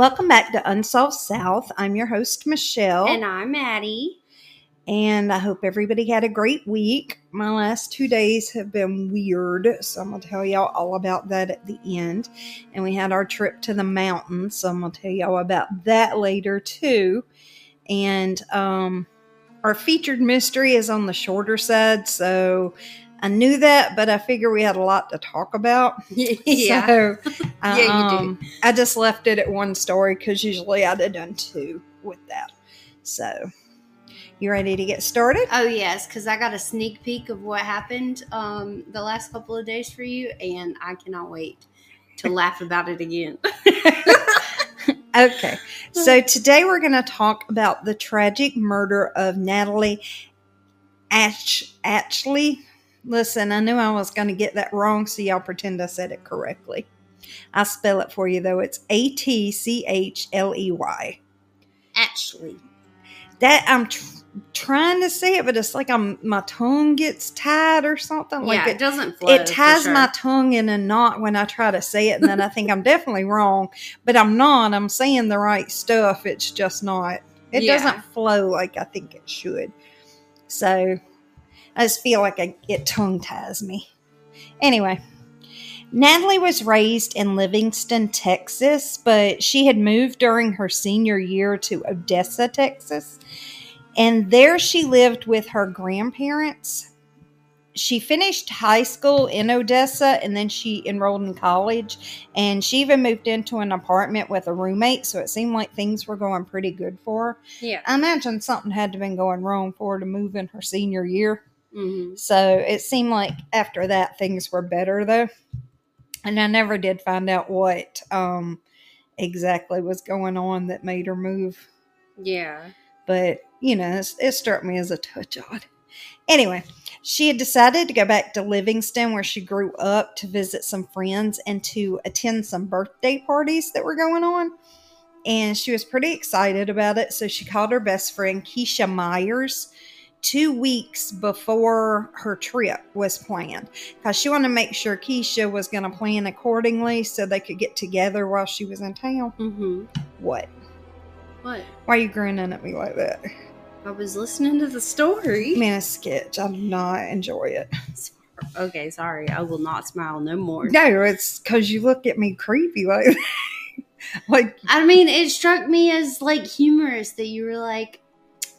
Welcome back to Unsolved South. I'm your host, Michelle. And I'm Maddie. and I hope everybody had a great week. My last two days have been weird, so I'm going to tell y'all all about that at the end. And we had our trip to the mountains, so I'm going to tell y'all about that later too. And um, our featured mystery is on the shorter side, so I knew that, but I figure we had a lot to talk about. yeah. So, Yeah, you do. um, I just left it at one story because usually I'd have done two with that. So, you ready to get started? oh yes, because I got a sneak peek of what happened um, the last couple of days for you, and I cannot wait to laugh about it again. Okay. So, today we're going to talk about the tragic murder of Natalie Ash- Ashley. Listen, I knew I was going to get that wrong, so y'all pretend I said it correctly. I'll spell it for you, though. It's A T C H L E Y. Actually, that I'm tr- trying to say it, but it's like I'm my tongue gets tied or something. Like yeah, it, it, doesn't flow. it ties sure. my tongue in a knot when I try to say it, and then I think I'm definitely wrong, but I'm not. I'm saying the right stuff. It's just not. It Yeah. doesn't flow like I think it should. So I just feel like I, it tongue ties me. Anyway. Natalie was raised in Livingston, Texas, but she had moved during her senior year to Odessa, Texas. And there she lived with her grandparents. She finished high school in Odessa and then she enrolled in college. And she even moved into an apartment with a roommate. So it seemed like things were going pretty good for her. Yeah. I imagine something had to have been going wrong for her to move in her senior year. Hmm So it seemed like after that things were better though. And I never did find out what um exactly was going on that made her move. Yeah. But, you know, it struck me as a touch odd. Anyway, she had decided to go back to Livingston where she grew up to visit some friends and to attend some birthday parties that were going on. And she was pretty excited about it. So she called her best friend, Keisha Myers, two weeks before her trip was planned because she wanted to make sure Keisha was going to plan accordingly so they could get together while she was in town. hmm What? What? Why are you grinning at me like that? I was listening to the story. Man, a sketch. I do not enjoy it. Okay, sorry. I will not smile no more. No, it's because you look at me creepy like like I mean, it struck me as like humorous that you were like,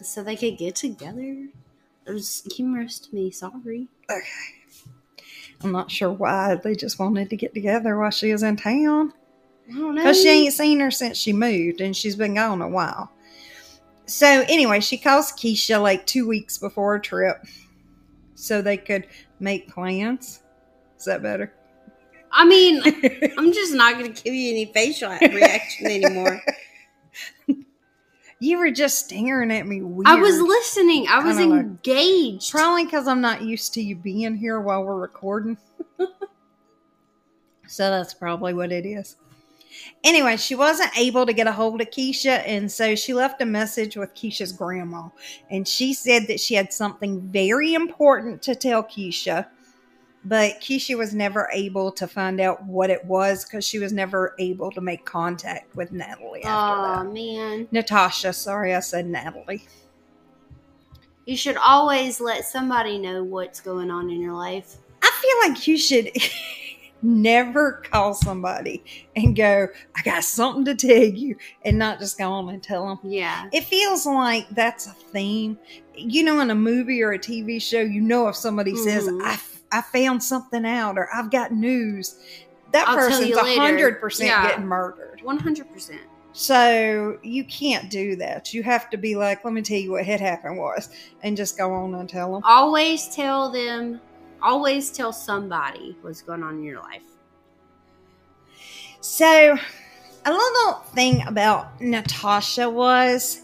so they could get together. It was humorous to me. Sorry. okay. I'm not sure why they just wanted to get together while she was in town. I don't know. Because she ain't seen her since she moved and she's been gone a while. So anyway, she calls Keisha like two weeks before her trip so they could make plans. Is that better? I mean, I'm just not going to give you any facial reaction anymore. you were just staring at me weird. I was listening. I was know. engaged. Probably because I'm not used to you being here while we're recording. so that's probably what it is. Anyway, she wasn't able to get a hold of Keisha, and so she left a message with Keisha's grandma. And she said that she had something very important to tell Keisha, but Keisha was never able to find out what it was because she was never able to make contact with Natalie after Oh that. man, Natasha, sorry, I said Natalie. you should always let somebody know what's going on in your life. I feel like you should never call somebody and go, I got something to tell you, and not just go on and tell them. Yeah. It feels like that's a theme. You know, in a movie or a TV show, you know, if somebody says, Mhm. I, I found something out or I've got news, that I'll person's. 100% Yeah. getting murdered. One hundred percent. So you can't do that. You have to be like, let me tell you what had happened was, and just go on and tell them. Always tell them. Always tell somebody what's going on in your life. So, a little thing about Natasha was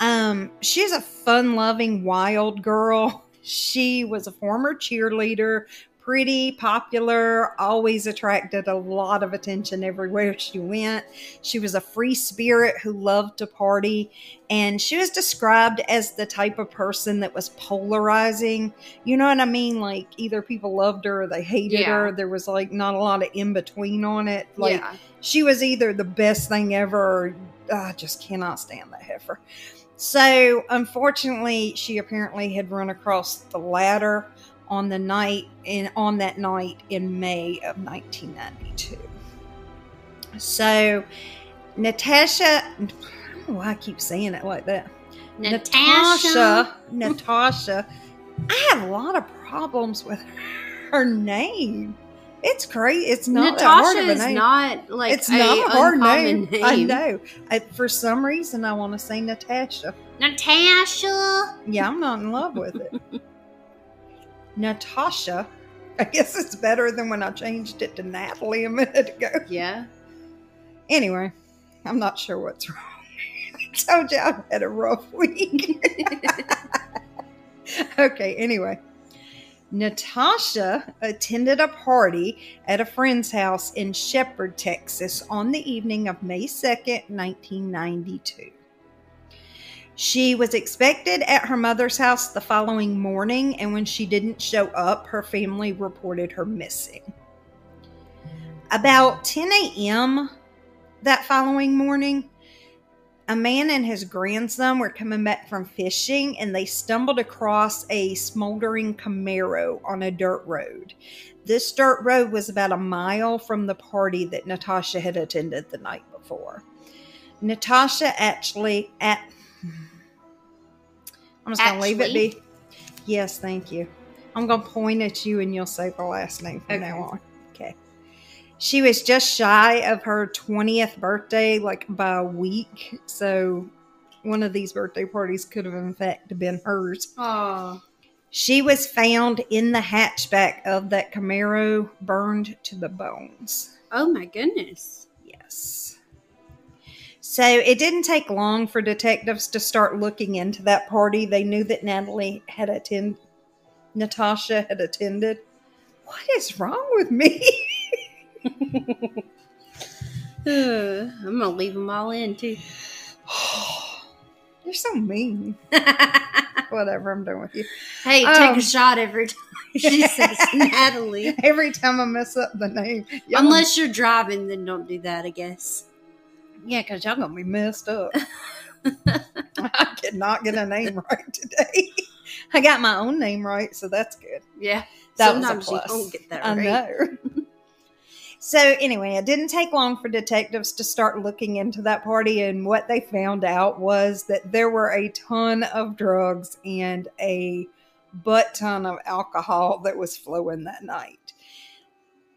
um, she's a fun loving, wild girl. She was a former cheerleader, pretty, popular, always attracted a lot of attention everywhere she went. She was a free spirit who loved to party, and she was described as the type of person that was polarizing. You know what I mean? Like either people loved her or they hated Yeah. her. There was like not a lot of in between on it. Like yeah. she was either the best thing ever or "Ah, I just cannot stand that heifer. So, unfortunately, she apparently had run across the ladder on the night in on that night in May of 1992. So, Natasha, I don't know why I keep saying it like that. Natasha. Natasha, Natasha. I have a lot of problems with her name. It's great. It's not that hard of a is name. not like it's not a hard uncommon name. I know. I, for some reason, I want to say Natasha. Natasha. Yeah, I'm not in love with it. Natasha. I guess it's better than when I changed it to Natalie a minute ago. Yeah. Anyway, I'm not sure what's wrong. I told you I've had a rough week. okay, anyway. Natasha attended a party at a friend's house in Shepherd, Texas on the evening of May 2nd, 1992. She was expected at her mother's house the following morning, and when she didn't show up, her family reported her missing. About 10 a.m. that following morning, a man and his grandson were coming back from fishing and they stumbled across a smoldering Camaro on a dirt road. This dirt road was about a mile from the party that Natasha had attended the night before. Natasha actually at I'm just gonna leave it be. Yes, thank you. I'm gonna point at you and you'll say the last name from now on. She was just shy of her 20th birthday, like by a week. So one of these birthday parties could have, in fact, been hers. Oh. She was found in the hatchback of that Camaro, burned to the bones. Oh my goodness. Yes. So it didn't take long for detectives to start looking into that party. They knew that Natalie had attended, Natasha had attended. What is wrong with me? I'm gonna leave them all in too. You're so mean. Whatever, I'm done with you. hey, take Um, a shot every time she says Natalie. Every time I mess up the name, y'all- Unless you're driving, then don't do that. I guess. yeah, because y'all gonna be messed up. I cannot get a name right today. I got my own name right, so that's good. Yeah. That was a Sometimes you plus. don't get that right. I know. So anyway, it didn't take long for detectives to start looking into that party, and what they found out was that there were a ton of drugs and a butt ton of alcohol that was flowing that night.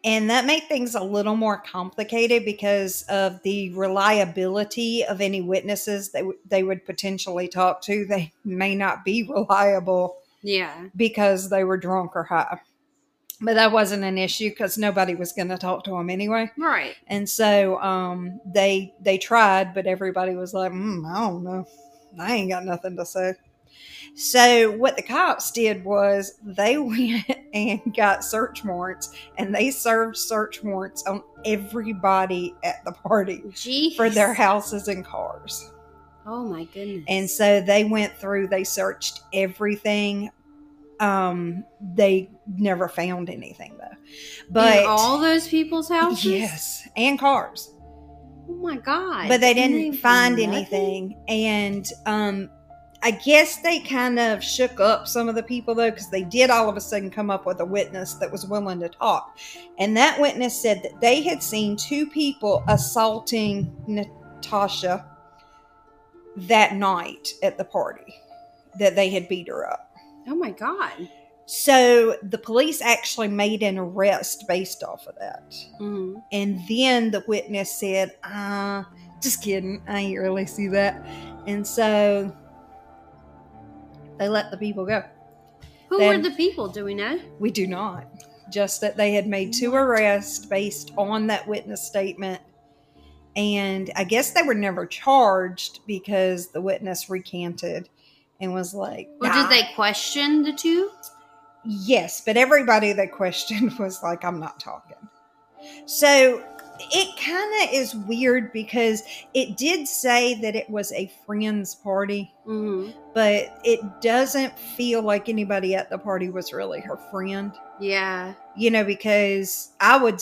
And that made things a little more complicated because of the reliability of any witnesses that w- they would potentially talk to. They may not be reliable Yeah. because they were drunk or high. But that wasn't an issue because nobody was going to talk to them anyway. Right. And so um, they they tried, but everybody was like, mm, I don't know, I ain't got nothing to say. So what the cops did was they went and got search warrants, and they served search warrants on everybody at the party Jeez. for their houses and cars. Oh my goodness. And so they went through, they searched everything. Um, they never found anything though. But In all those people's houses. yes, and cars. Oh my god. But they And didn't find nothing? anything. And um I guess they kind of shook up some of the people though, because they did all of a sudden come up with a witness that was willing to talk. And that witness said that they had seen two people assaulting Natasha that night at the party, that they had beat her up. Oh my god. So the police actually made an arrest based off of that. hmm And then the witness said, uh, just kidding. I ain't really see that. And so they let the people go. Who Then- were the people? Do we know? We do not. Just that they had made two arrests based on that witness statement. And I guess they were never charged because the witness recanted and was like, "Nah." did they question the two? Yes, but everybody they questioned was like, I'm not talking. So it kind of is weird because it did say that it was a friend's party, hmm but it doesn't feel like anybody at the party was really her friend. Yeah. You know, because I would,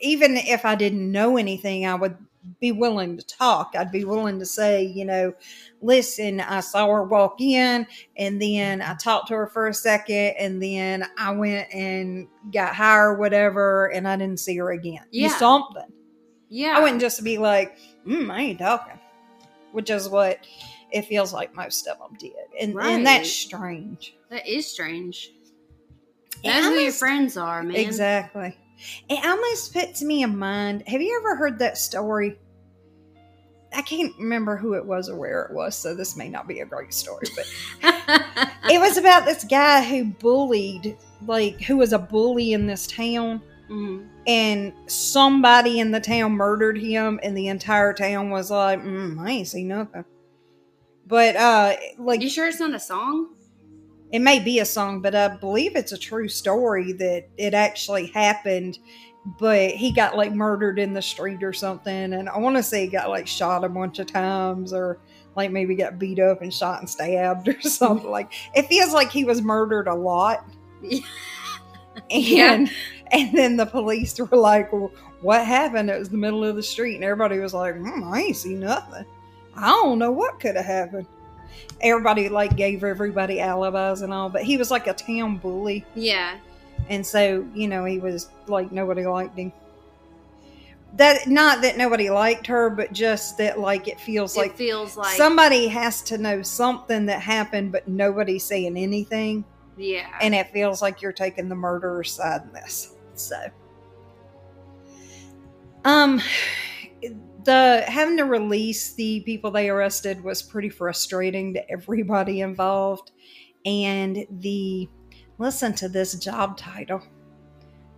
even if I didn't know anything, I would be willing to talk. I'd be willing to say, you know, listen, I saw her walk in and then I talked to her for a second and then I went and got high or whatever and I didn't see her again. Yeah. Something. Yeah. I wouldn't just be like, mm, I ain't talking, which is what it feels like most of them did. And, and that's strange. That is strange. Know who your friends are, man. Exactly. It almost puts me in mind. Have you ever heard that story? I can't remember who it was or where it was, so this may not be a great story, but it was about this guy who bullied, like, who was a bully in this town, Mhm. and somebody in the town murdered him, and the entire town was like, mm, I ain't seen nothing. But, uh, like, You sure it's not a song? It may be a song, but I believe it's a true story that it actually happened. But he got like murdered in the street or something, and I want to say he got like shot a bunch of times, or like maybe got beat up and shot and stabbed or something. Like it feels like he was murdered a lot. Yeah. And and then the police were like, well, "What happened?" It was the middle of the street, and everybody was like, hmm, "I ain't see nothing. I don't know what could have happened." Everybody like gave everybody alibis and all, but he was like a town bully, Yeah. and so you know he was like nobody liked him. That not that nobody liked her, but just that like it feels it like feels like somebody has to know something that happened, but nobody's saying anything yeah. and it feels like you're taking the murderer's side in this. So, um, the having to release the people they arrested was pretty frustrating to everybody involved, and the listen to this job title.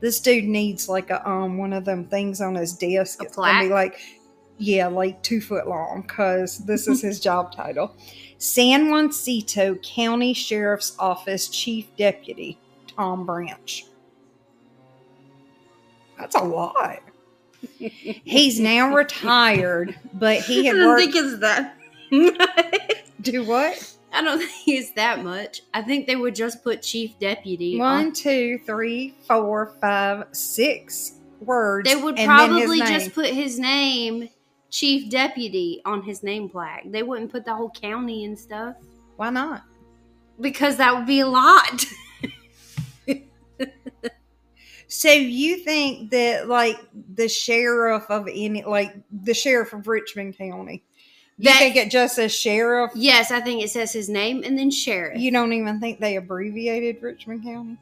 This dude needs like a um one of them things on his desk. A It's gonna be plaque? like yeah, like two foot long because this is his job title. San Jacinto County Sheriff's Office Chief Deputy Tom Branch. That's a lot. He's now retired, but he I had don't worked. think it's that. do what? I don't think it's that much. I think they would just put chief deputy. One, on- two, three, four, five, six words. They would and then his probably just put his name, chief deputy, on his name plaque. They wouldn't put the whole county and stuff Why not? because that would be a lot. So you think that like the sheriff of any like the sheriff of Richmond County, you That- think it just says sheriff? yes, I think it says his name and then sheriff. You don't even think they abbreviated Richmond County?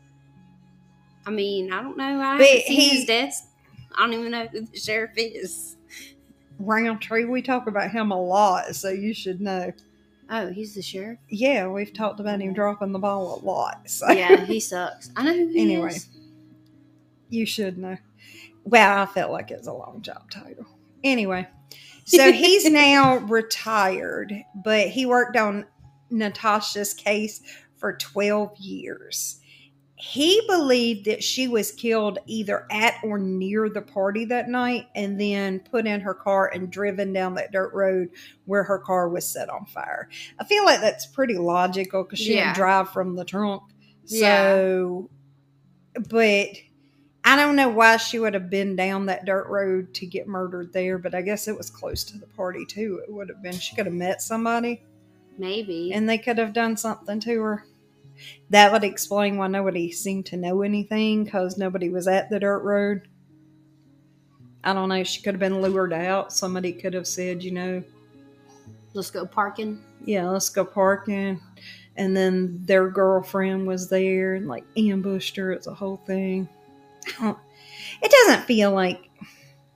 I mean, I don't know. I But haven't seen he- his desk. I don't even know who the sheriff is. Roundtree, we talk about him a lot, so you should know. Oh, he's the sheriff. Yeah, we've talked about him dropping the ball a lot. So Yeah, he sucks. I know who he Anyway. is. You should know. Well, I felt like it was a long job title. Anyway, so he's now retired, but he worked on Natasha's case for 12 years. He believed that she was killed either at or near the party that night and then put in her car and driven down that dirt road where her car was set on fire. I feel like that's pretty logical because she Yeah. didn't drive from the trunk. Yeah. So, but I don't know why she would have been down that dirt road to get murdered there, but I guess it was close to the party too. It would have been, she could have met somebody Maybe. and they could have done something to her. That would explain why nobody seemed to know anything because nobody was at the dirt road. I don't know. She could have been lured out. Somebody could have said, you know, Let's go parking. yeah, let's go parking. And then their girlfriend was there and like ambushed her. It's a whole thing. Don't- It doesn't feel like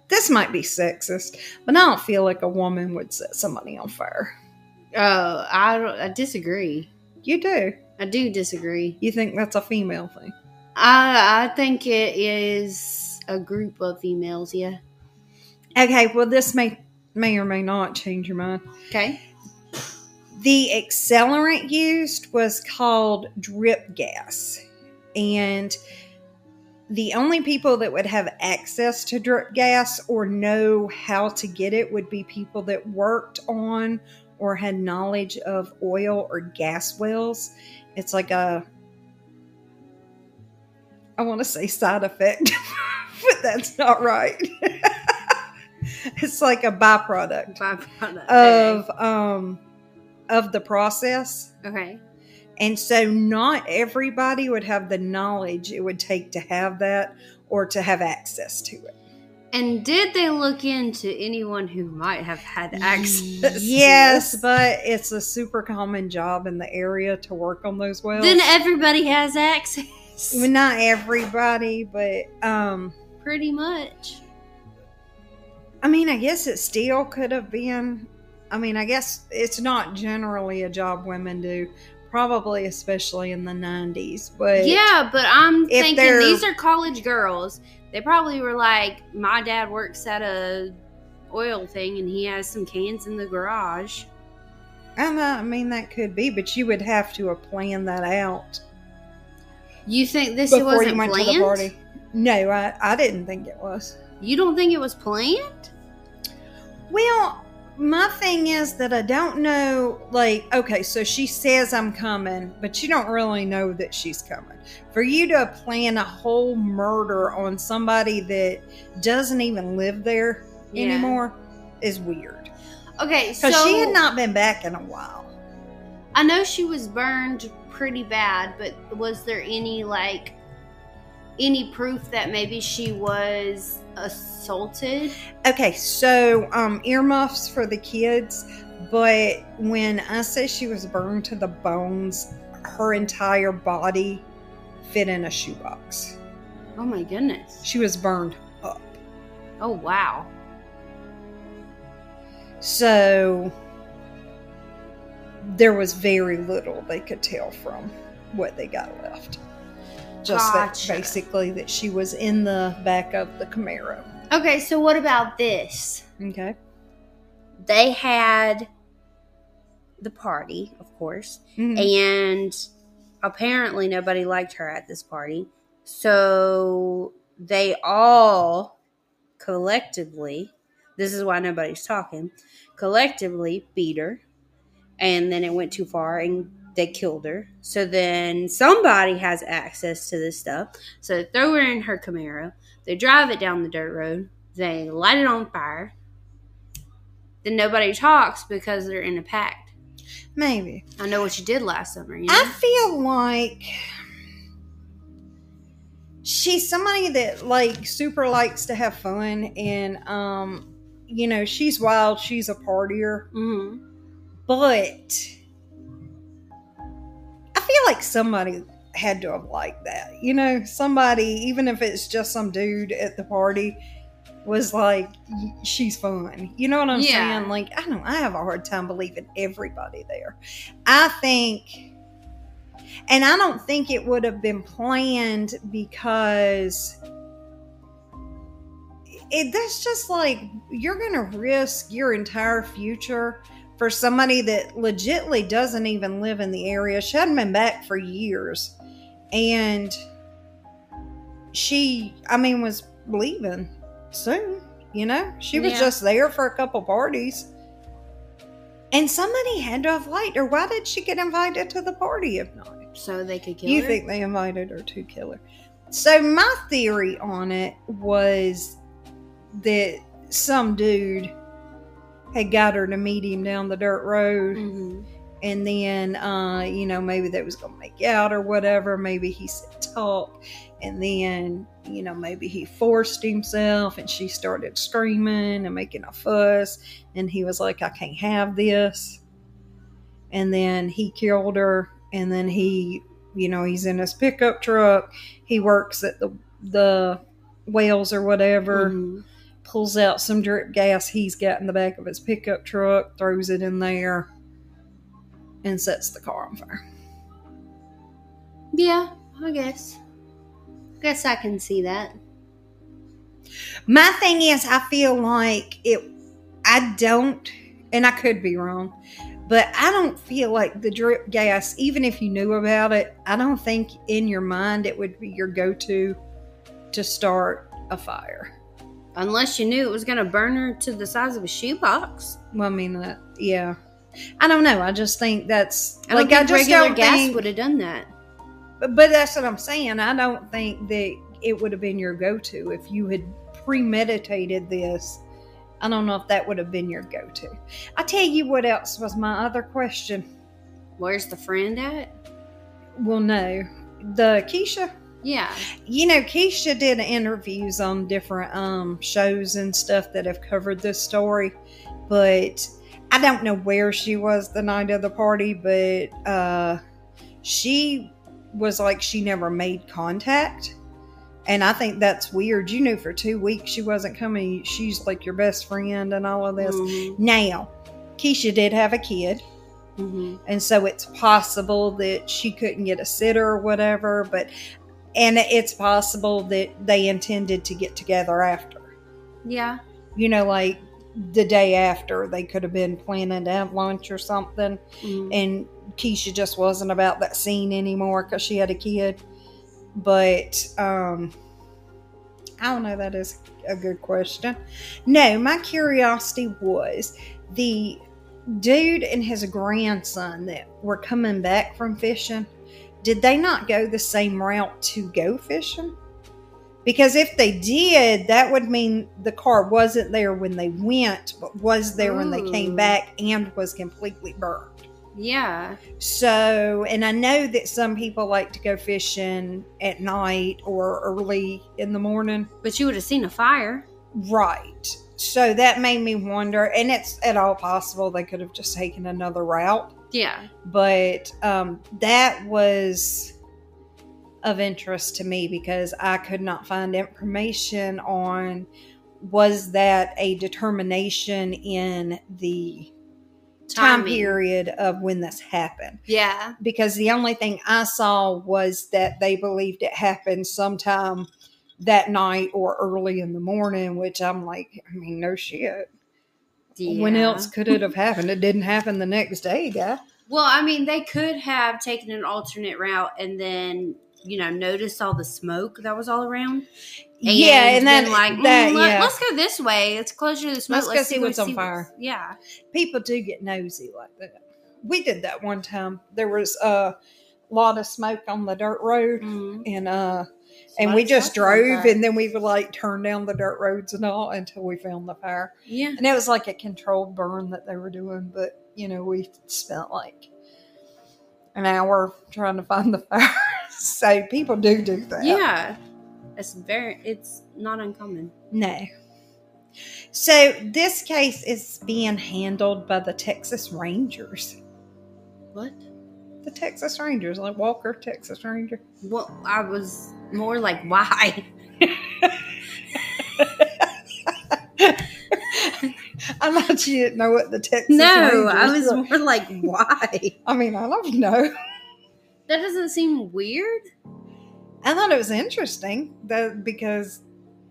this might be sexist, but I don't feel like a woman would set somebody on fire. Oh, I, I disagree. You do. I do disagree. You think that's a female thing. I I think it is a group of females. Yeah. Okay, well, this may may or may not change your mind. Okay. The accelerant used was called drip gas. And the only people that would have access to drip gas or know how to get it would be people that worked on or had knowledge of oil or gas wells. It's like a, I want to say side effect, but that's not right. it's like a byproduct Byproduct. of um of the process. okay. And so not everybody would have the knowledge it would take to have that or to have access to it. And did they look into anyone who might have had access? Yes, but it's a super common job in the area to work on those wells. then everybody has access. Well, not everybody, but um Pretty much. I mean, I guess it still could have been. I mean, I guess it's not generally a job women do, probably especially in the 90s. But Yeah, but I'm thinking they're- these are college girls. They probably were like, my dad works at a oil thing and he has some cans in the garage. I, know- uh, I mean, that could be, but you would have to have planned that out You think this before wasn't you went planned? to the party. No, I, I didn't think it was. You don't think it was planned? Well, my thing is that I don't know, like, okay, so she says I'm coming, but you don't really know that she's coming. For you to plan a whole murder on somebody that doesn't even live there Yeah. anymore is weird. Okay, so she had not been back in a while. I know she was burned pretty bad, but was there any like any proof that maybe she was assaulted? Okay, so um, earmuffs for the kids, but when I say she was burned to the bones, her entire body fit in a shoebox. Oh my goodness. She was burned up. Oh wow. So there was very little they could tell from what they got left. Just Gotcha. that basically that she was in the back of the Camaro. Okay, so what about this? Okay. They had the party, of course, Mhm. and apparently nobody liked her at this party. So they all collectively, this is why nobody's talking, collectively beat her. And then it went too far and they killed her. So then somebody has access to this stuff. So they throw her in her Camaro. They drive it down the dirt road. They light it on fire. Then nobody talks because they're in a pact. Maybe. I know what you did last summer. You know? I feel like she's somebody that like super likes to have fun and um you know she's wild she's a partier hmm but feel like somebody had to have liked that you know? Somebody even if it's just some dude at the party was like she's fun. You know what i'm Yeah. saying? Like i don't i have a hard time believing everybody there. I think and i don't think it would have been planned because it that's just like you're gonna risk your entire future for somebody that legitly doesn't even live in the area. She hadn't been back for years. And she, I mean, was leaving soon, you know? She was Yeah. just there for a couple parties. And somebody had to have liked her. Why did she get invited to the party if not? So they could kill You her. think they invited her to kill her. So my theory on it was that some dude had got her to meet him down the dirt road. Hmm and then uh you know maybe they was gonna make out or whatever. Maybe he said talk. And then you know maybe he forced himself and she started screaming and making a fuss. And he was like i can't have this. And then he killed her. And then he you know he's in his pickup truck. He works at the the whales or whatever. Mhm. Pulls out some drip gas he's got in the back of his pickup truck, throws it in there, and sets the car on fire. Yeah, I guess. Guess I can see that. My thing is, I feel like it, I don't, and I could be wrong, But I don't feel like the drip gas, even if you knew about it, I don't think in your mind it would be your go to to start a fire. Unless you knew it was going to burn her to the size of a shoebox. Well, I mean, that, yeah. I don't know. I just think that's I don't like I just regular don't gas think, would have done that. but, but that's what I'm saying. I don't think that it would have been your go to if you had premeditated this. I don't know if that would have been your go to. I tell you what else was my other question. Where's the friend at? Well, no, the Keisha. Yeah. You know, Keisha did interviews on different um, shows and stuff that have covered this story, but I don't know where she was the night of the party, but uh, she was like she never made contact. And I think that's weird. You knew for two weeks she wasn't coming. She's like your best friend and all of this. Mhm. Now, Keisha did have a kid. Mhm. and so it's possible that she couldn't get a sitter or whatever but and it's possible that they intended to get together after. Yeah. you know like the day after they could have been planning to have lunch or something. Mhm. and keisha just wasn't about that scene anymore because she had a kid. But um i don't know that is a good question. No my curiosity was the dude and his grandson that were coming back from fishing did they not go the same route to go fishing because if they did that would mean the car wasn't there when they went but was there when they came back and was completely burned Yeah. so, and I know that some people like to go fishing at night or early in the morning. But you would have seen a fire. Right. So that made me wonder, and it's at all possible they could have just taken another route. Yeah. But um, that was of interest to me because I could not find information on was that a determination in the time period of when this happened Yeah. because the only thing I saw was that they believed it happened sometime that night or early in the morning, which I'm like, I mean, no shit. When else could it have happened? It didn't happen the next day, guy. Well, I mean, they could have taken an alternate route and then, you know, noticed all the smoke that was all around. yeah, and then like, that, "Mm, let, yeah, us go this way. It's closer to the smoke. Let's go see what's on fire." Yeah. people do get nosy like that. We did that one time. There was a lot of smoke on the dirt road, Mhm. and uh, and we just drove, and then we would like turn down the dirt roads and all until we found the fire. Yeah. And it was like a controlled burn that they were doing, but you know, we spent like an hour trying to find the fire. so people do do that. Yeah. It's very, it's not uncommon. No. So this case is being handled by the Texas Rangers. What? The Texas Rangers, like Walker, Texas Ranger. Well, I was more like, why? I thought you didn't know what the Texas no, Rangers I was were. more like, why? I mean, I don't know. That doesn't seem weird. I thought it was interesting that because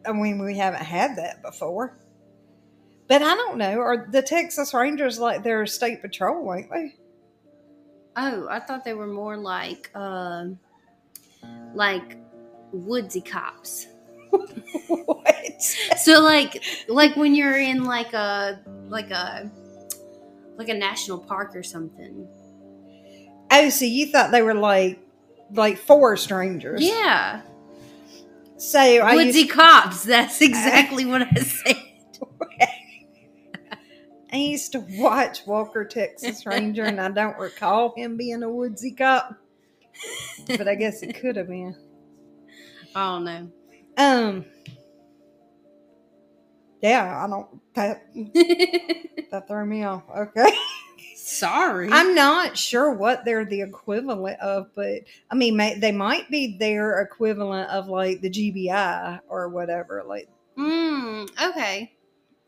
I mean we haven't had that before. But I don't know. Are the Texas Rangers like their state patrol, ain't they? Oh, I thought they were more like, um, like woodsy cops. what? So like, like when you're in like a like a like a national park or something. Oh, so you thought they were like like forest rangers? Yeah, So I woodsy used, cops. That's exactly what I said. I used to watch Walker Texas Ranger, and I don't recall him being a woodsy cop. But I guess it could have been. I don't know. Um. Yeah, I don't. That that threw me off. Okay. Sorry. I'm not sure what they're the equivalent of, but I mean, may, they might be their equivalent of like the GBI or whatever. Like, mm, okay.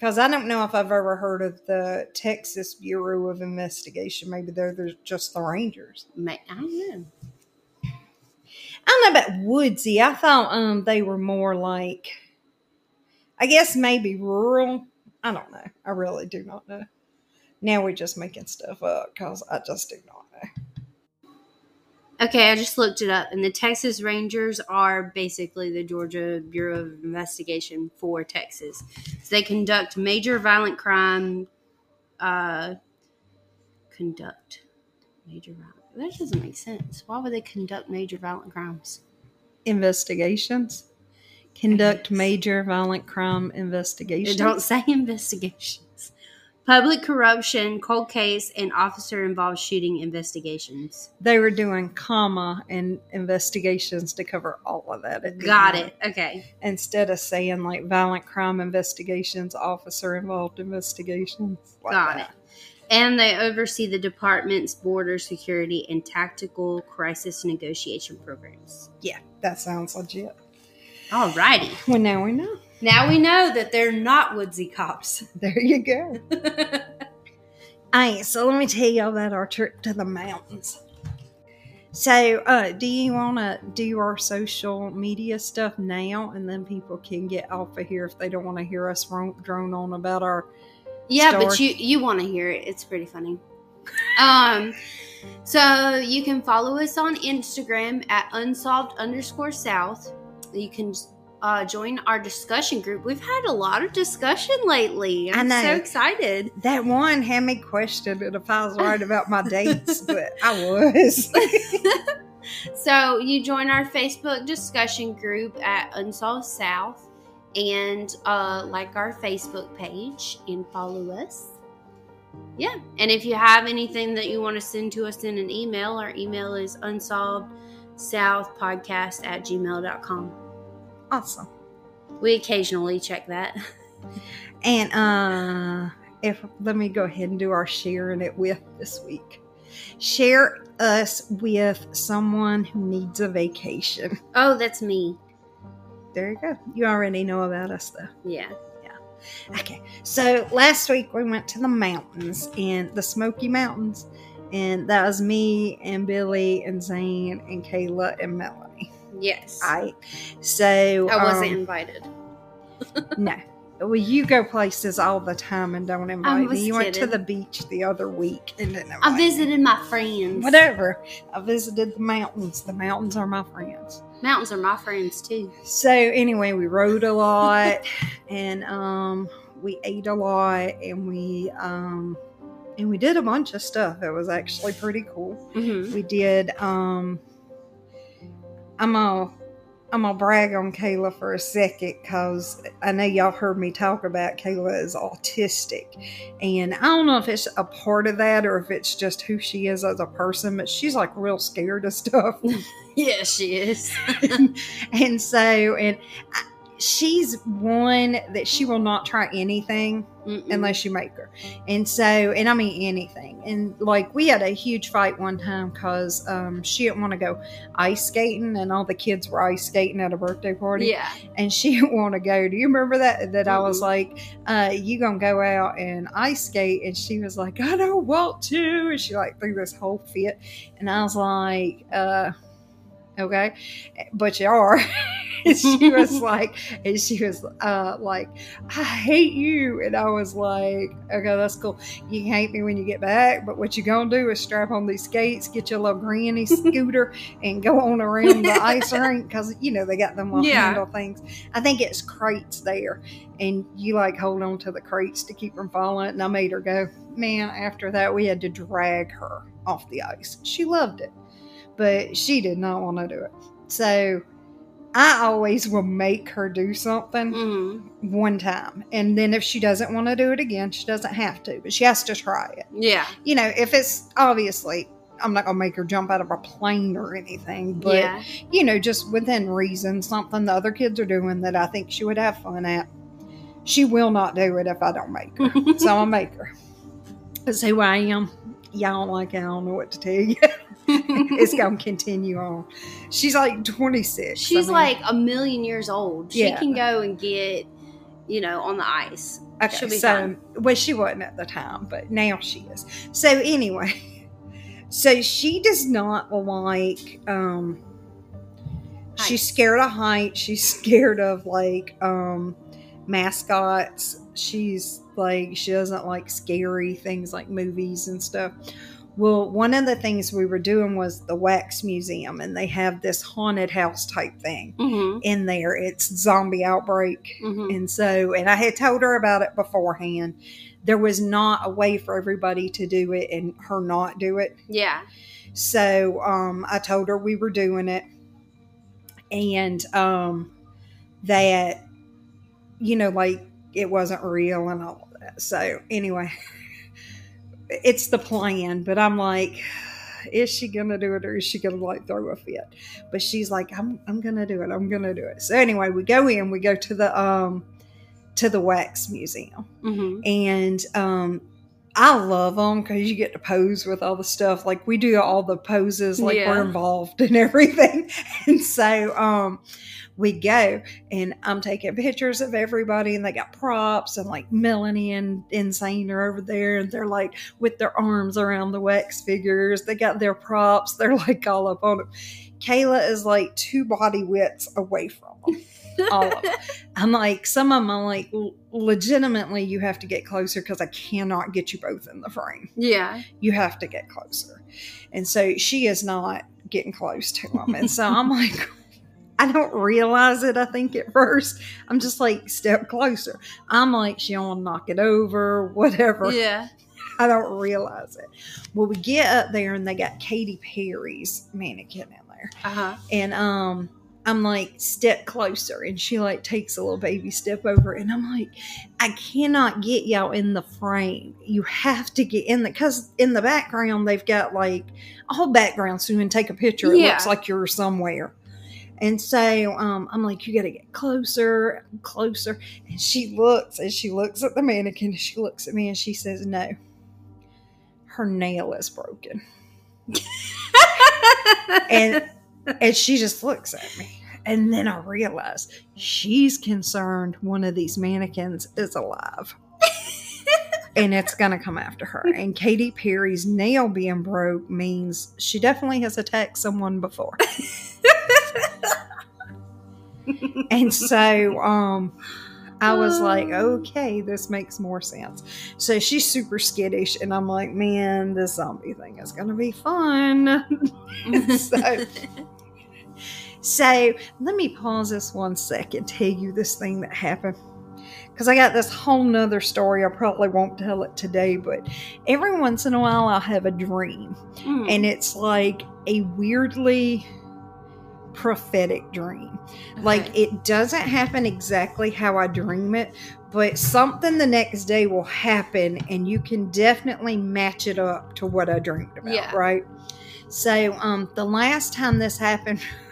Because I don't know if I've ever heard of the Texas Bureau of Investigation. Maybe they're, they're just the Rangers. I don't know. I don't know about woodsy. I thought um they were more like, I guess maybe rural. I don't know. I really do not know. Now we're just making stuff up because I just do not. Okay, I just looked it up, and the Texas Rangers are basically the Georgia Bureau of Investigation for Texas. So they conduct major violent crime. Uh, conduct major violent. That doesn't make sense. Why would they conduct major violent crimes? Investigations. Conduct major violent crime They investigations. don't say investigations. Public corruption, cold case, and officer involved shooting investigations. They were doing comma and investigations to cover all of that. Got it. Okay. Instead of saying like violent crime investigations, officer involved investigations. like Got that. it. And they oversee the department's border security and tactical crisis negotiation programs. Yeah, that sounds legit. Alrighty. Well, now we know. Now we know that they're not woodsy cops. There you go. Alright, so let me tell y'all about our trip to the mountains. So, uh, do you want to do our social media stuff now, and then people can get off of here if they don't want to hear us drone on about our? yeah, but you you want to hear it. It's pretty funny. Um so you can follow us on Instagram at unsolved underscore south. You can uh, join our discussion group. We've had a lot of discussion lately. I'm so excited. That one had me questioning if I was right about my dates, but I was. So you join our Facebook discussion group at Unsolved South and uh, like our Facebook page and follow us. Yeah. And if you have anything that you want to send to us in an email, our email is unsolved southpodcast at gmail.com. awesome. We occasionally check that. And uh if let me go ahead and do our sharing it with this week. Share us with someone who needs a vacation. Oh, that's me. There you go. You already know about us though. Yeah. Yeah. Okay. So last week we went to the mountains in the Smoky Mountains. And that was me and Billy and Zane and Kayla and Melanie. Yes. I So I wasn't um, invited. No. Well, you go places all the time and don't invite me. You went to the beach the other week and didn't invite I me. visited my friends. Whatever. I visited the mountains. The mountains are my friends. Mountains are my friends too. So anyway, we rode a lot and um we ate a lot and we um and we did a bunch of stuff. It was actually pretty cool. Mm-hmm. We did um I'm gonna I'm gonna brag on Kayla for a second because I know y'all heard me talk about Kayla is autistic, and I don't know if it's a part of that or if it's just who she is as a person, but she's like real scared of stuff, Yeah, she is. and so and I, she's one that she will not try anything Mm-mm. unless you make her. And so, and I mean anything. And like we had a huge fight one time because um, she didn't want to go ice skating, and all the kids were ice skating at a birthday party, yeah. and she didn't want to go. Do you remember that? That I was like, uh, "You gonna go out and ice skate?" And she was like, "I don't want to," and she like threw this whole fit, and I was like, uh, "Okay, but you are." she was like, and she was uh, like, I hate you. And I was like, okay, that's cool. You can hate me when you get back, but what you gonna do is strap on these skates, get your little granny scooter, and go on around the ice rink because you know they got them little Yeah. handle things. I think it's crates there, and you like hold on to the crates to keep from falling. And I made her go. Man, after that, we had to drag her off the ice. She loved it, but she did not want to do it. So. I always will make her do something hmm one time. And then if she doesn't want to do it again, she doesn't have to, but she has to try it. Yeah. You know, if it's obviously, I'm not going to make her jump out of a plane or anything, but, yeah. you know, just within reason, something the other kids are doing that I think she would have fun at. She will not do it if I don't make her. so I'll make her. That's who I am. Y'all like, I don't know what to tell you. it's to continue on. She's like 26. I She's mean- like a million years old. She Yeah. can go and get, you know, on the ice. Okay, She'll be so fine. well, she wasn't at the time, but now she is. So anyway, so she does not like. um She's scared of heights. She's scared of like um mascots, she's like she doesn't like scary things like movies and stuff. Well, one of the things we were doing was the wax museum, and they have this haunted house type thing Mm-hmm. in there. It's zombie outbreak. Mm-hmm. And so, and I had told her about it beforehand. There was not a way for everybody to do it and her not do it. Yeah. So um, I told her we were doing it and um, that, you know, like it wasn't real and all of that. So anyway, it's the plan, but I'm like, is she gonna do it or is she gonna like throw a fit? But she's like, I'm I'm gonna do it. I'm gonna do it. So anyway, we go in, we go to the um to the wax museum Mm-hmm. and um I love them because you get to pose with all the stuff. Like we do all the poses, like Yeah. we're involved in everything. And so um we go and I'm taking pictures of everybody and they got props and like Melanie and Insane are over there and they're like with their arms around the wax figures. They got their props. They're like all up on them. Kayla is like two body widths away from them. All of them. I'm like, some of them I'm like, legitimately, you have to get closer because I cannot get you both in the frame. Yeah. You have to get closer. And so she is not getting close to them. And so I'm like, I don't realize it, I think, at first. I'm just like, step closer. I'm like, she'll knock it over, whatever. Yeah. I don't realize it. Well, we get up there and they got Katy Perry's mannequin in there Uh huh. and um I'm like step closer and she like takes a little baby step over and I'm like I cannot get y'all in the frame. You have to get in the because in the background they've got like a whole background so you can take a picture. It Yeah. looks like you're somewhere. And so um, I'm like you got to get closer closer. And she looks and she looks at the mannequin and she looks at me and she says no. Her nail is broken. And and she just looks at me. And then I realize she's concerned one of these mannequins is alive. and it's going to come after her. And Katy Perry's nail being broke means she definitely has attacked someone before. and so um I was like, okay, this makes more sense. So she's super skittish, and I'm like, man, this zombie thing is going to be fun. so, so let me pause this one second, tell you this thing that happened. Because I got this whole nother story. I probably won't tell it today, but every once in a while I'll have a dream. Mm. And it's like a weirdly prophetic dream. Like it doesn't happen exactly how I dream it, but something the next day will happen and you can definitely match it up to what I dreamed about, Yeah. right? So um the last time this happened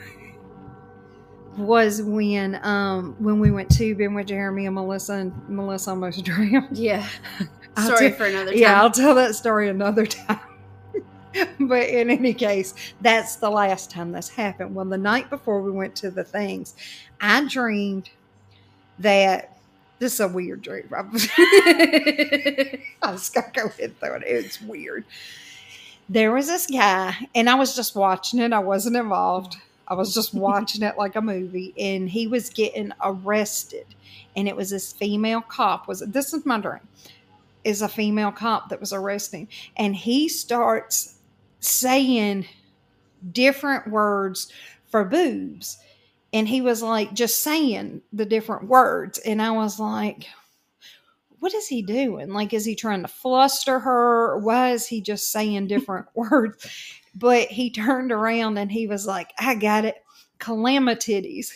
was when um when we went tubing with Jeremy and Melissa and Melissa almost drowned. yeah. Sorry tell- for another time. Yeah, I'll tell that story another time. but in any case, that's the last time this happened. Well, the night before we went to the things, I dreamed that this is a weird dream. I I just gotta go throw it. It's weird. There was this guy, and I was just watching it. I wasn't involved. I was just watching it like a movie, and he was getting arrested. And it was this female cop. Was this is my dream? Is a female cop that was arresting, and he starts saying different words for boobs, and he was like just saying the different words, and I was like, what is he doing? Like, is he trying to fluster her? Why is he just saying different words? But he turned around and he was like, I got it. Calamitities.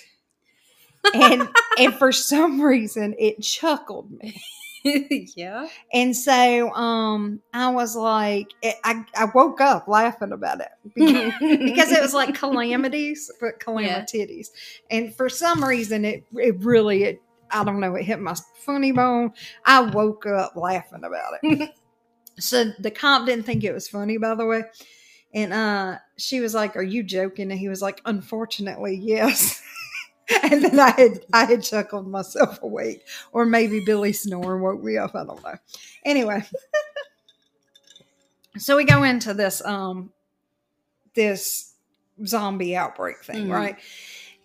And and for some reason it chuckled me. yeah. And so um I was like it, I, I woke up laughing about it because, because it was like calamities, but calamitities. And for some reason it it really it I don't know, it hit my funny bone. I woke up laughing about it. so the cop didn't think it was funny, by the way. And uh she was like, Are you joking? And he was like, Unfortunately, yes. and then I had I had chuckled myself awake. Or maybe Billy snoring woke me up. I don't know. Anyway. so we go into this um this zombie outbreak thing, Mhm. right?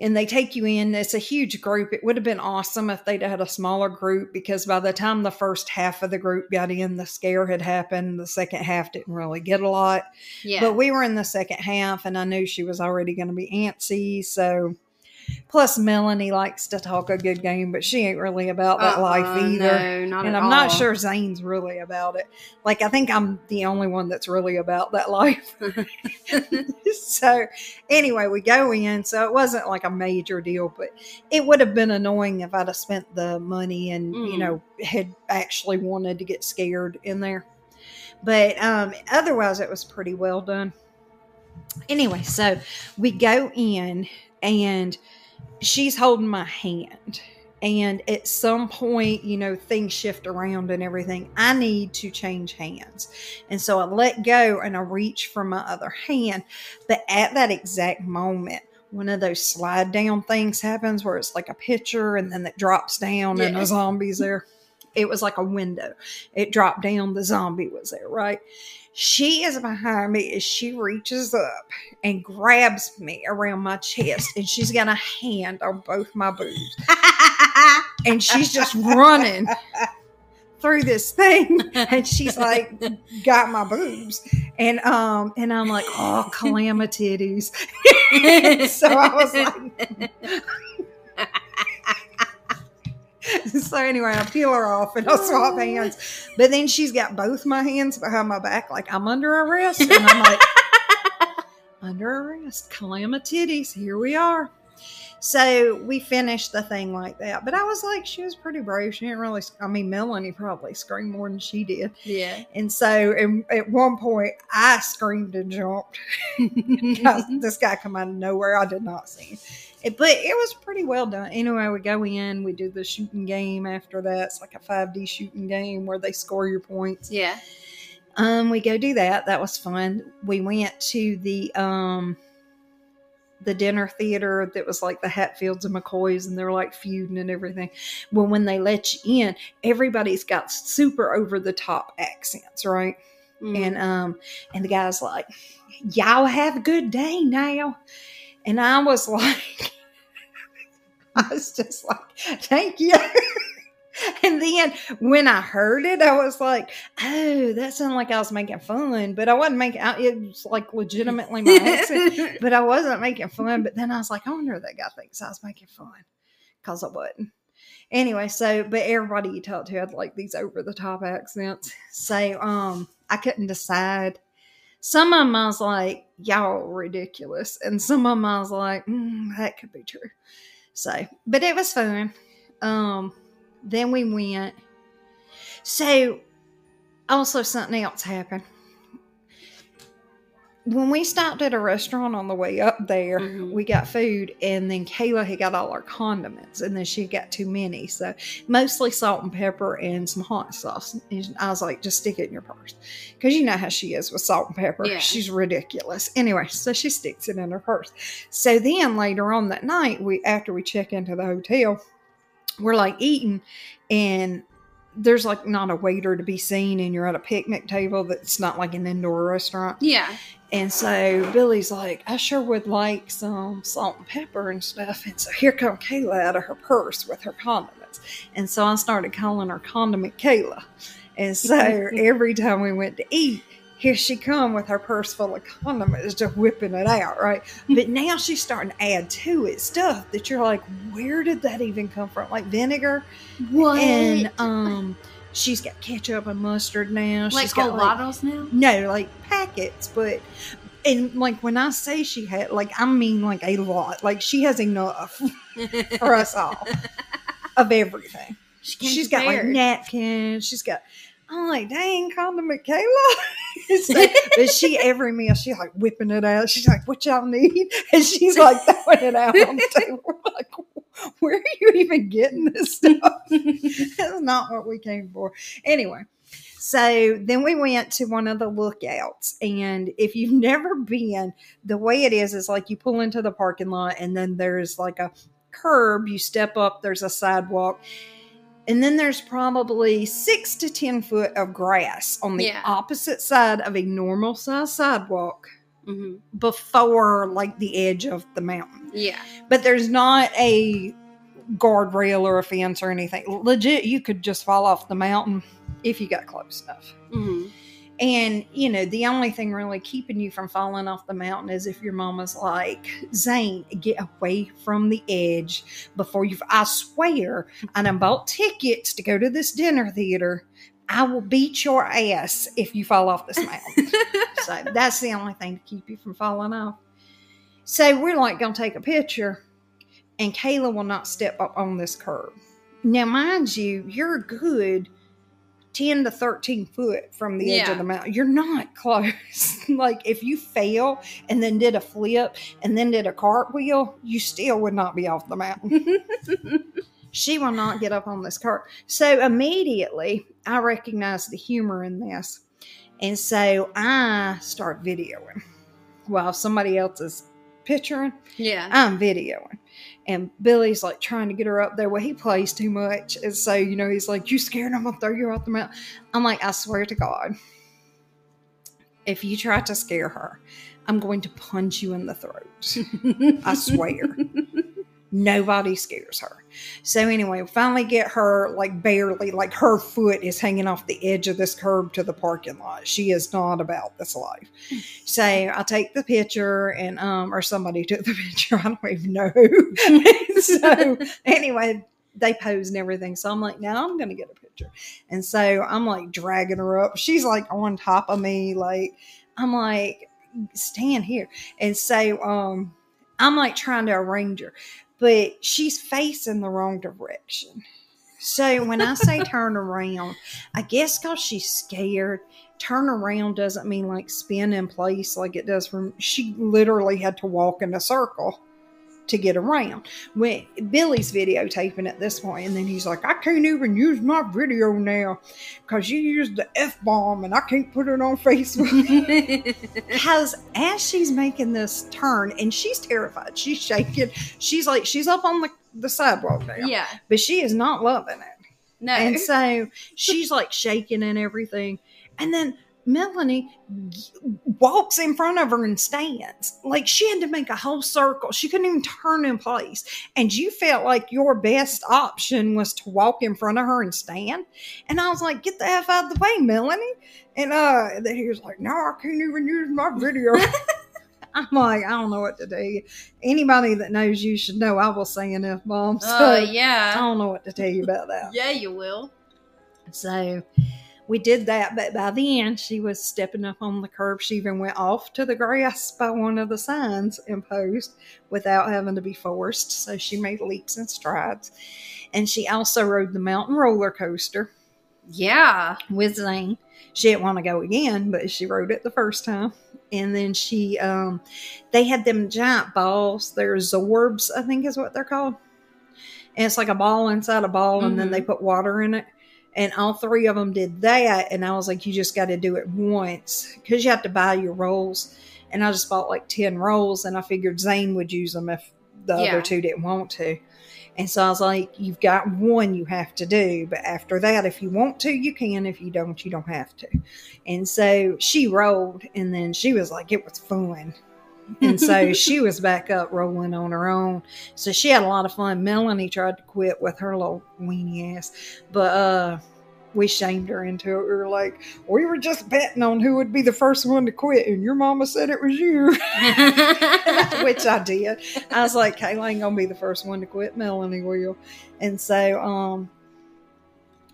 And they take you in. It's a huge group. It would have been awesome if they'd had a smaller group because by the time the first half of the group got in, the scare had happened. The second half didn't really get a lot. Yeah. But we were in the second half, and I knew she was already going to be antsy. So, plus Melanie likes to talk a good game, but she ain't really about that life Uh-uh, either. No, not and I'm not sure Zane's really about it. Like, I think I'm the only one that's really about that life. so, anyway, we go in. So, it wasn't like a major deal, but it would have been annoying if I'd have spent the money and, you Mm. know, had actually wanted to get scared in there. But um, otherwise, it was pretty well done. Anyway, so we go in and she's holding my hand. And at some point, you know, things shift around and everything. I need to change hands. And so I let go and I reach for my other hand. But at that exact moment, one of those slide down things happens where it's like a picture and then it drops down and Yeah. a zombie's there. It was like a window. It dropped down, the zombie was there, right? She is behind me as she reaches up and grabs me around my chest, and she's got a hand on both my boobs. And she's just running through this thing, and she's like, got my boobs. And um, and I'm like, oh, calamity so I was like, so anyway, I peel her off and I swap hands. But then she's got both my hands behind my back, like I'm under arrest. And I'm like, under arrest, calamity here we are. So we finished the thing like that. But I was like, she was pretty brave. She didn't really, I mean, Melanie probably screamed more than she did. yeah. And so and at one point, I screamed and jumped this guy come out of nowhere. I did not see him. But it was pretty well done. Anyway, we go in, we do the shooting game after that. It's like a 5D shooting game where they score your points. Yeah. Um, we go do that. That was fun. We went to the um the dinner theater that was like the Hatfields and McCoys, and they're like feuding and everything. Well, when they let you in, everybody's got super over the top accents, right? Mm. And um, and the guy's like, "Y'all have a good day now," and I was like, I was just like, "Thank you." and then when I heard it, I was like, "Oh, that sounded like I was making fun," but I wasn't making. It was like legitimately my accent, but I wasn't making fun. But then I was like, "I wonder if that guy thinks I was making fun," because I wasn't. Anyway, so but everybody you talk to had like these over the top accents. So um, I couldn't decide. Some of them I was like, "Y'all ridiculous," and some of them I was like, mm, "That could be true." So, but it was fun. Um, then we went. So, also something else happened. When we stopped at a restaurant on the way up there, Mhm. we got food, and then Kayla had got all our condiments, and then she got too many. So, mostly salt and pepper and some hot sauce. And I was like, just stick it in your purse. Because you know how she is with salt and pepper. Yeah. She's ridiculous. Anyway, so she sticks it in her purse. So then later on that night, we after we check into the hotel, we're like eating, and there's like not a waiter to be seen, and you're at a picnic table that's not like an indoor restaurant. yeah. And so Billy's like, I sure would like some salt and pepper and stuff. And so here come Kayla out of her purse with her condiments. And so I started calling her Condiment Kayla. And so every time we went to eat, here she come with her purse full of condiments, just whipping it out, right? But now she's starting to add to it stuff that you're like, where did that even come from? Like vinegar, What? and um, she's got ketchup and mustard now. like she's got like, now? no, like packets, but and like when I say she had, like I mean like a lot. Like she has enough for us all of everything. She She's got like napkins. She's got. I'm like, dang, Kayla. so, but she every meal she's like whipping it out. She's like, what y'all need? And she's like throwing it out on the table. We're like, where are you even getting this stuff? That's not what we came for. Anyway, so then we went to one of the lookouts. And if you've never been, the way it is is like you pull into the parking lot and then there's like a curb, you step up, there's a sidewalk. And then there's probably six to 10 foot of grass on the Yeah. opposite side of a normal size sidewalk hmm before like the edge of the mountain. Yeah. But there's not a guardrail or a fence or anything. Legit, you could just fall off the mountain if you got close enough. hmm And, you know, the only thing really keeping you from falling off the mountain is if your mama's like, Zane, get away from the edge before you. I swear, and I done bought tickets to go to this dinner theater. I will beat your ass if you fall off this mountain. so that's the only thing to keep you from falling off. So we're like, going to take a picture, and Kayla will not step up on this curb. Now, mind you, you're good 10 to 13 foot from the edge Yeah. of the mountain. You're not close. like, if you fell and then did a flip and then did a cartwheel, you still would not be off the mountain. she will not get up on this cart. So immediately, I recognize the humor in this. And so I start videoing while somebody else is picturing. yeah. I'm videoing. And Billy's like trying to get her up there. Well, he plays too much. And so, you know, he's like, You scared? I'm going to throw you off the mountain. I'm like, I swear to God, if you try to scare her, I'm going to punch you in the throat. I swear. Nobody scares her. So anyway, finally get her like barely, like her foot is hanging off the edge of this curb to the parking lot. She is not about this life. So I take the picture and um or somebody took the picture. I don't even know. so anyway, they posed and everything. So I'm like, now I'm gonna get a picture. And so I'm like dragging her up. She's like on top of me, like I'm like, stand here. And so um I'm like trying to arrange her, but she's facing the wrong direction. So when I say turn around, I guess because she's scared, turn around doesn't mean like spin in place like it does from. She literally had to walk in a circle to get around. When Billy's videotaping at this point, and then he's like, I can't even use my video now because you used the F bomb and I can't put it on Facebook. Because as she's making this turn, and she's terrified, she's shaking, she's like, she's up on the, the sidewalk now, yeah. but she is not loving it. No. And so she's like shaking and everything. And then Melanie g- walks in front of her and stands. Like she had to make a whole circle. She couldn't even turn in place. And you felt like your best option was to walk in front of her and stand. And I was like, get the F out of the way, Melanie. And uh then he was like, No, I can't even use my video. I'm like, I don't know what to do. Anybody that knows you should know I will say an F bomb. So yeah. I don't know what to tell you about that. Yeah, you will. So we did that, but by then she was stepping up on the curb. She even went off to the grass by one of the signs imposed without having to be forced. So she made leaps and strides. And she also rode the mountain roller coaster Yeah. with Zane. She didn't want to go again, but she rode it the first time. And then she, um, they had them giant balls. They're Zorbs, I think is what they're called. And it's like a ball inside a ball, and then they put water in it. And all three of them did that. And I was like, you just got to do it once because you have to buy your rolls. And I just bought like 10 rolls, and I figured Zane would use them if the Yeah. other two didn't want to. And so I was like, you've got one you have to do, but after that, if you want to, you can. If you don't, you don't have to. And so she rolled, and then she was like, it was fun. And so she was back up rolling on her own. So she had a lot of fun. Melanie tried to quit with her little weenie ass, but uh, we shamed her into it. We were like, we were just betting on who would be the first one to quit, and your mama said it was you. which I did. I was like, Kayla ain't gonna be the first one to quit. Melanie will. And so, um,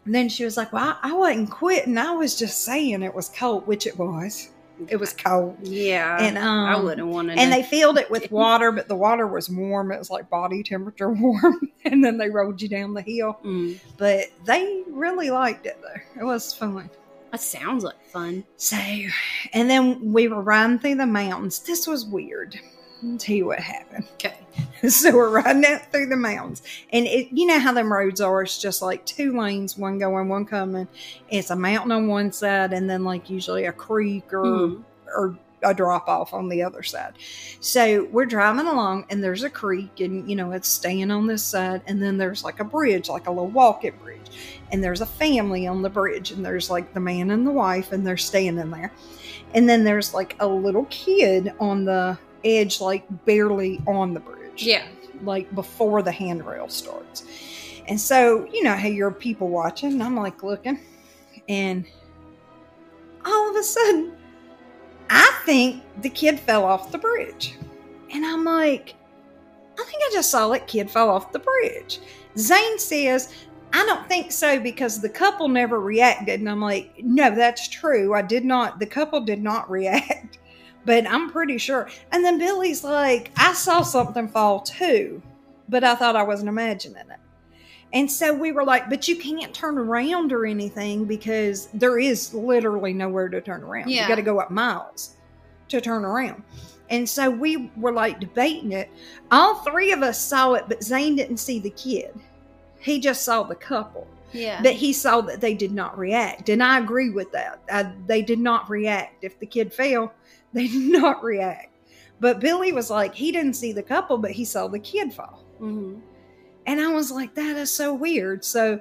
And then she was like, Well, I, I wasn't quitting. I was just saying it was cold, which it was. It was cold. yeah. And um, I wouldn't want to. and they filled it with water, but the water was warm. It was like body temperature warm. and then they rolled you down the hill. Mm, But they really liked it though. It was fun. that sounds like fun. So, and then we were riding through the mountains. This was weird. I'll tell you what happened. Okay. so we're riding out through the mountains, and it, you know how them roads are. It's just like two lanes, one going, one coming. It's a mountain on one side, and then like usually a creek or Mhm. or a drop off on the other side. So we're driving along, and there's a creek, and you know it's staying on this side, and then there's like a bridge, like a little walking bridge, and there's a family on the bridge, and there's like the man and the wife, and they're staying in there, and then there's like a little kid on the edge, like barely on the bridge, Yeah. like before the handrail starts. And so, you know how you're people watching, and I'm like looking, and all of a sudden, I think the kid fell off the bridge. And I'm like, I think I just saw that kid fall off the bridge. Zane says, I don't think so because the couple never reacted. And I'm like, no, that's true. I did not, the couple did not react, but I'm pretty sure. And then Billy's like, I saw something fall too, but I thought I wasn't imagining it. And so we were like, but you can't turn around or anything because there is literally nowhere to turn around. You got to go up miles to turn around. And so we were like debating it. All three of us saw it, but Zane didn't see the kid. He just saw the couple, Yeah. but he saw that they did not react. And I agree with that. I, they did not react. If the kid fell, they did not react. But Billy was like, he didn't see the couple, but he saw the kid fall. Mhm. And I was like, that is so weird. So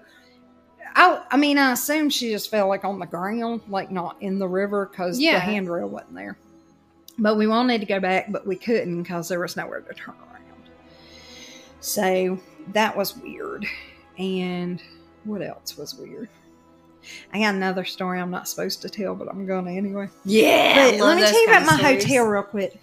I I mean, I assume she just fell like on the ground, like not in the river because Yeah. the handrail wasn't there. But we wanted to go back, but we couldn't because there was nowhere to turn around. So that was weird. And what else was weird? I got another story I'm not supposed to tell, but I'm to anyway. Yeah. But let me tell you about my stories. hotel real quick.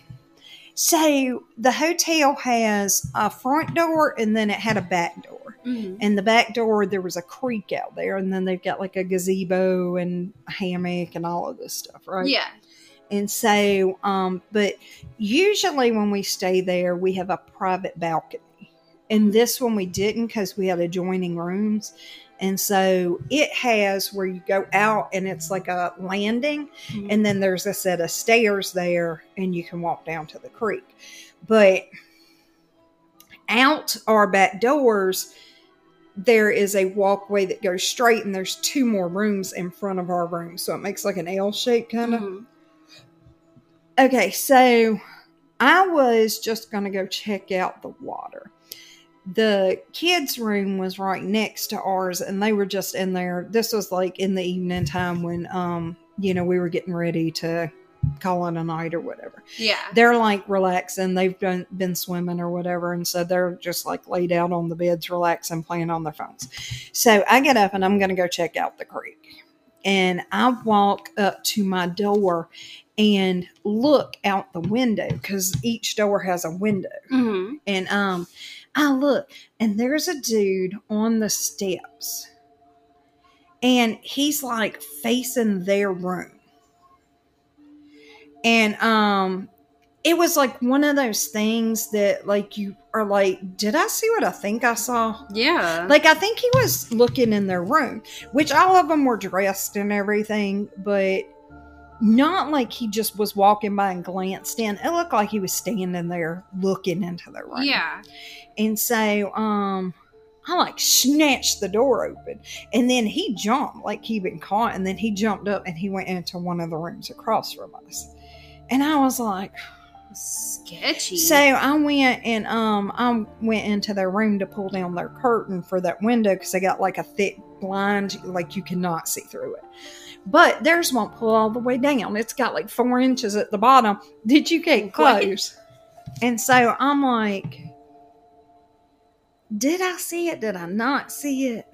So the hotel has a front door and then it had a back door. Mhm. And the back door there was a creek out there, and then they've got like a gazebo and a hammock and all of this stuff, right? Yeah. And so, um, but usually when we stay there, we have a private balcony. And this one we didn't because we had adjoining rooms. And so it has where you go out and it's like a landing, Mhm. and then there's a set of stairs there, and you can walk down to the creek. But out our back doors, there is a walkway that goes straight, and there's two more rooms in front of our room. So it makes like an L shape kind of. Mhm. Okay, so I was just going to go check out the water. The kids' room was right next to ours, and they were just in there. This was like in the evening time when, um, you know, we were getting ready to call it a night or whatever. Yeah. They're like relaxing. They've done, been swimming or whatever, and so they're just like laid out on the beds, relaxing, playing on their phones. So I get up and I'm going to go check out the creek. And I walk up to my door and look out the window because each door has a window. Mhm. And um, I look, and there's a dude on the steps, and he's like facing their room. And um, it was like one of those things that like you are like, did I see what I think I saw? Yeah. Like I think he was looking in their room, which all of them were dressed and everything, but not like he just was walking by and glanced in. It looked like he was standing there looking into the room. yeah. And so um I like snatched the door open and then he jumped like he'd been caught and then he jumped up and he went into one of the rooms across from us. And I was like, Sketchy. so I went and um I went into their room to pull down their curtain for that window because they got like a thick blind, like you cannot see through it. But theirs won't pull all the way down. It's got like four inches at the bottom. Did you get close? And so I'm like, did I see it? Did I not see it?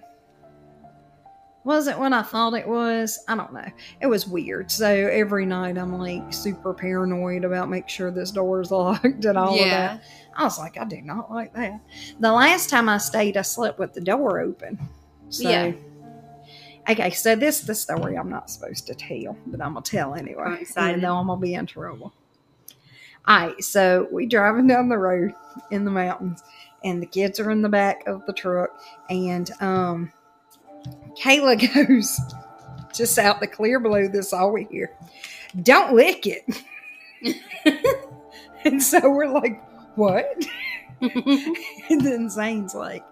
Was it what I thought it was? I don't know. It was weird. So every night I'm like super paranoid about make sure this door is locked and all of that. I was like, I do not like that. The last time I stayed, I slept with the door open. So, Yeah. Okay, so this is the story I'm not supposed to tell, but I'm gonna tell anyway. I'm excited. Even though I'm gonna be in trouble. All right, so we driving down the road in the mountains, and the kids are in the back of the truck, and um, Kayla goes just out the clear blue. This all we hear. Don't lick it. and so we're like, what? And then Zane's like,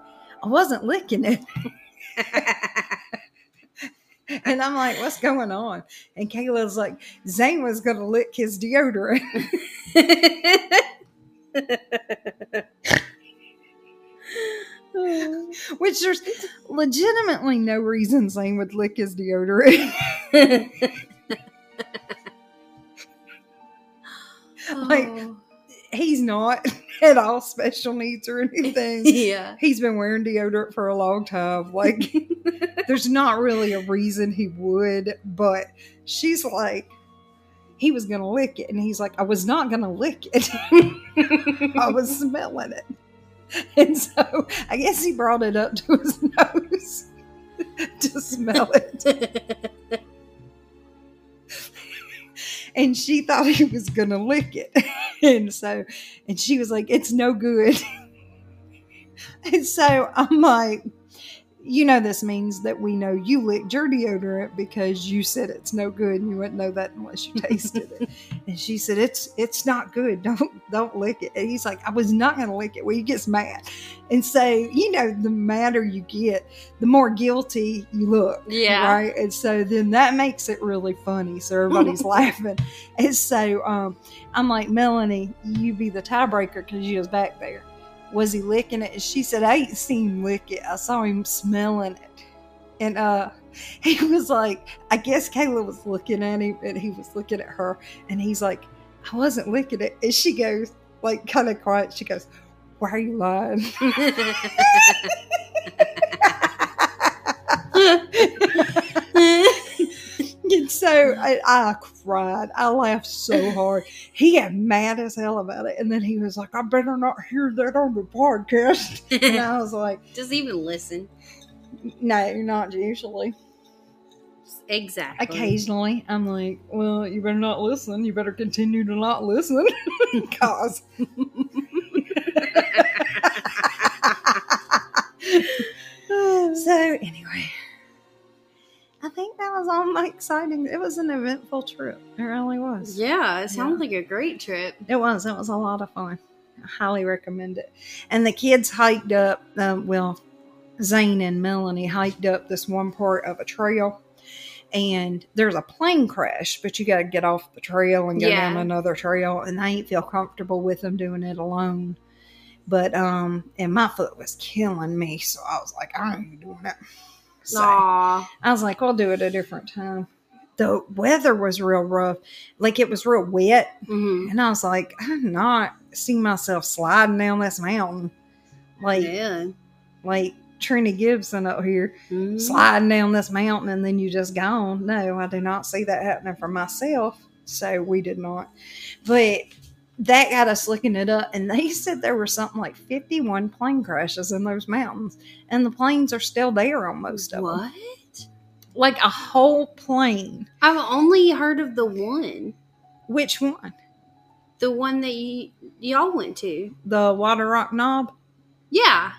I wasn't licking it. And I'm like, what's going on? And Kayla's like, Zane was going to lick his deodorant. Which there's legitimately no reason Zane would lick his deodorant. Like- Oh. He's not at all special needs or anything. yeah. He's been wearing deodorant for a long time. Like, there's not really a reason he would, but she's like, he was gonna lick it, and he's like, I was not gonna lick it. I was smelling it. And so I guess he brought it up to his nose to smell it. And she thought he was gonna lick it. And so and she was like, It's no good. And so I'm like, you know, this means that we know you licked your deodorant because you said it's no good, and you wouldn't know that unless you tasted it. And she said, "It's it's not good. Don't don't lick it." And he's like, "I was not going to lick it." Well, he gets mad, and so you know, the madder you get, the more guilty you look. Yeah. Right. And so then that makes it really funny. So everybody's laughing. And so um, I'm like, Melanie, you be the tiebreaker because you was back there. Was he licking it? And she said, I ain't seen him lick it. I saw him smelling it. And uh, he was like, I guess Kayla was looking at him and he was looking at her. And he's like, I wasn't licking it. And she goes, like, kind of quiet. She goes, Why are you lying? so I, I cried. I laughed so hard. He got mad as hell about it. And then he was like, I better not hear that on the podcast. And I was like, Just even listen. No, not usually. Exactly. Occasionally, I'm like, Well, you better not listen. You better continue to not listen. Because. so, anyway. I think that was all my exciting. It was an eventful trip. It really was. Yeah, it sounds Yeah. like a great trip. It was. It was a lot of fun. I highly recommend it. And the kids hiked up. Um, well, Zane and Melanie hiked up this one part of a trail, and there's a plane crash, but you got to get off the trail and go Yeah. down another trail. And I ain't feel comfortable with them doing it alone. But um, and my foot was killing me, so I was like, I ain't doing that. So, Aw. I was like, we'll do it a different time. The weather was real rough. Like it was real wet. hmm And I was like, I'm not seeing myself sliding down this mountain. Like Yeah. like Trini Gibson up here Mhm. sliding down this mountain and then you just gone. No, I do not see that happening for myself. So we did not. But that got us looking it up and they said there were something like 51 plane crashes in those mountains and the planes are still there on most of them What? like a whole plane. I've only heard of the one. Which one? The one that y- y'all went to. The Water Rock Knob? Yeah.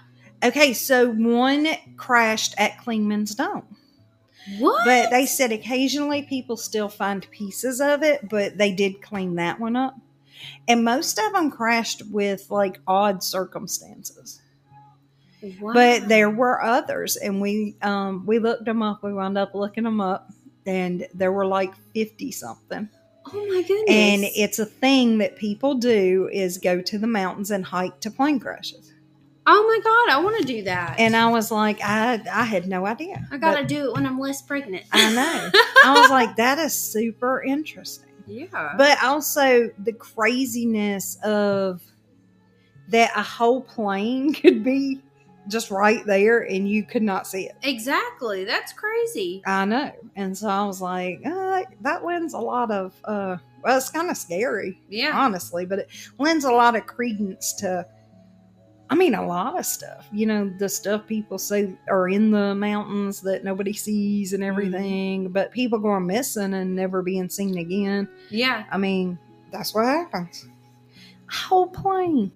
Okay, so one crashed at Clingman's Dome. What? But they said occasionally people still find pieces of it, but they did clean that one up. And most of them crashed with like odd circumstances. Wow. But there were others, and we um, we looked them up. We wound up looking them up, and there were like fifty something. Oh my goodness. And it's a thing that people do is go to the mountains and hike to plane crashes. oh my god, I want to do that. And I was like, I I had no idea. I gotta do it when I'm less pregnant. I know. I was like, that is super interesting. Yeah. But also the craziness of that a whole plane could be just right there and you could not see it. exactly. That's crazy. I know. And so I was like, uh, that lends a lot of, uh, well, it's kind of scary, Yeah. honestly, but it lends a lot of credence to, I mean, a lot of stuff. You know, the stuff people say are in the mountains that nobody sees and mm-hmm. everything, but people going missing and never being seen again. Yeah. I mean, that's what happens. Whole plane.